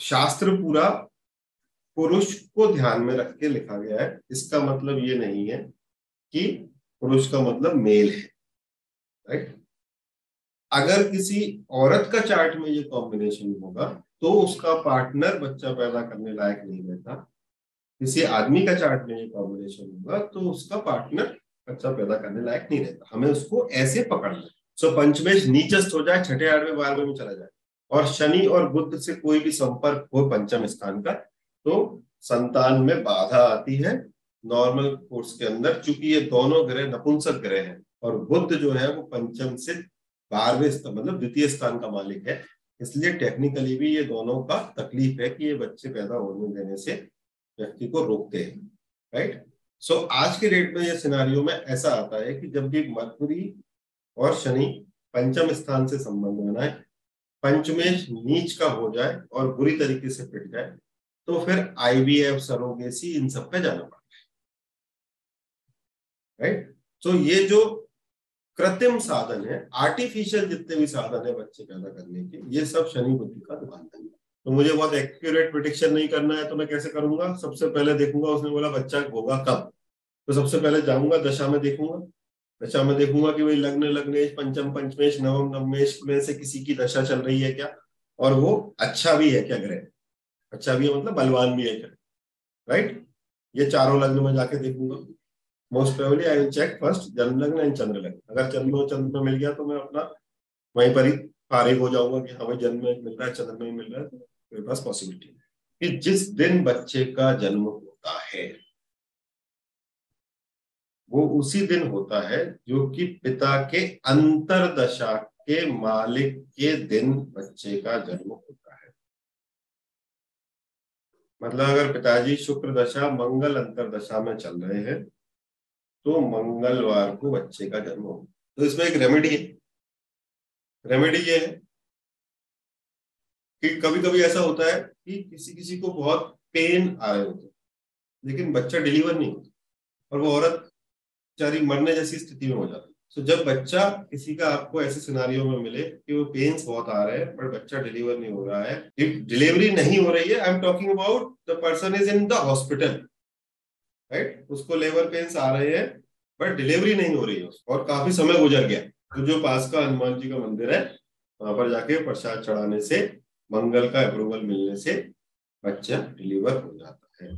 शास्त्र पूरा पुरुष को ध्यान में रख के लिखा गया है। इसका मतलब ये नहीं है कि पुरुष का मतलब मेल है राइट अगर किसी औरत का चार्ट में ये कॉम्बिनेशन होगा तो उसका पार्टनर बच्चा पैदा करने लायक नहीं रहता। किसी आदमी का चार्ट में ये कॉम्बिनेशन होगा तो उसका पार्टनर बच्चा पैदा करने लायक नहीं रहता। हमें उसको ऐसे पकड़ना सो पंचमेश नीचस्त हो जाए, छठे आठवें बारहवें में चला जाए। और शनि और बुद्ध से कोई भी संपर्क हो पंचम स्थान का तो संतान में बाधा आती है। नॉर्मल कोर्स के अंदर चूँकि ये दोनों ग्रह नपुंसक ग्रह हैं और बुद्ध जो है वो पंचम से बारहवें स्थान मतलब द्वितीय स्थान का मालिक है। इसलिए टेक्निकली भी ये दोनों का तकलीफ़ है कि ये बच्चे पैदा होने देने से व्यक्ति को रोकते हैं राइट सो so, आज के डेट में ये सिनारियों में ऐसा आता है कि जब भी मरकुरी और शनि पंचम स्थान से संबंध बनाए पंचमेश नीच का हो जाए और बुरी तरीके से पिट जाए तो फिर आईवीएफ सरोगेसी, इन सब पे जाना पड़ता है। राइट सो ये जो कृत्रिम साधन है आर्टिफिशियल जितने भी साधन है बच्चे पैदा करने के, ये सब शनि बुद्धि का दुकान है। तो मुझे बहुत एक्यूरेट प्रिडिक्शन नहीं करना है तो मैं कैसे करूँगा? सबसे पहले देखूँगा, उसने बोला, बच्चा होगा कब? तो सबसे पहले जाऊँगा, दशा में देखूँगा। दशा में देखूँगा कि भाई लग्न, लग्नेश, पंचम, पंचमेश, नवम, नवमेश में से किसी की दशा चल रही है क्या? और वो अच्छा भी है क्या ग्रह? अच्छा भी है मतलब बलवान भी है क्या? राइट ये चारों लग्न में जाके देखूँगा। Most probably I will check first जन्म लग्न एंड चंद्र लग्न अगर चंद्र और चंद्र में मिल गया तो मैं अपना वहीं पर ही फारिग हो जाऊँगा कि हमें जन्म में मिल रहा है, चंद्र में मिल रहा है तो मेरे पास पॉसिबिलिटी है। कि जिस दिन बच्चे का जन्म होता है वो उसी दिन होता है जो कि पिता के अंतरदशा के मालिक के दिन बच्चे का जन्म होता है। मतलब अगर पिताजी शुक्र दशा मंगल अंतरदशा में चल रहे हैं तो मंगलवार को बच्चे का जन्म हो। तो इसमें एक रेमेडी है। रेमेडी ये है कि कभी कभी ऐसा होता है कि किसी किसी को बहुत पेन आ रहे होते लेकिन बच्चा डिलीवर नहीं होता और वो औरत चारी मरने जैसी स्थिति में हो जाती है। तो जब बच्चा किसी का आपको ऐसे सिनारियों में मिले कि वो पेन्स बहुत आ रहे हैं, पर बच्चा डिलीवर नहीं हो रहा है इफ़ डिलीवरी नहीं हो रही है I am talking about the person is in the hospital right उसको लेबर पेन्स आ रहे हैं बट डिलीवरी नहीं हो रही है और काफ़ी समय गुजर गया। तो जो पास का हनुमान जी का मंदिर है, वहाँ पर जाके प्रसाद चढ़ाने से, मंगल का अप्रूवल मिलने से बच्चा डिलीवर हो जाता है।